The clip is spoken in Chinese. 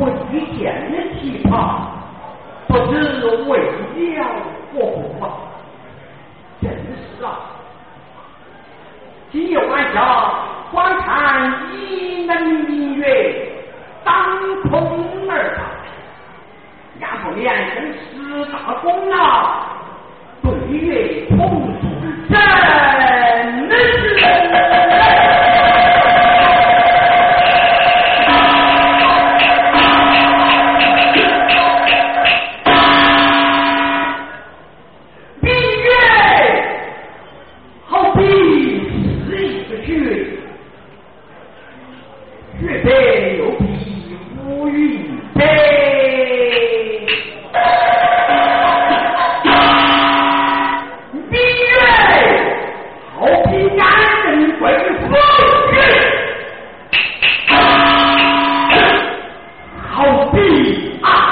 我一见了奇葩不知为了何不真是啊。今夜晚上 you.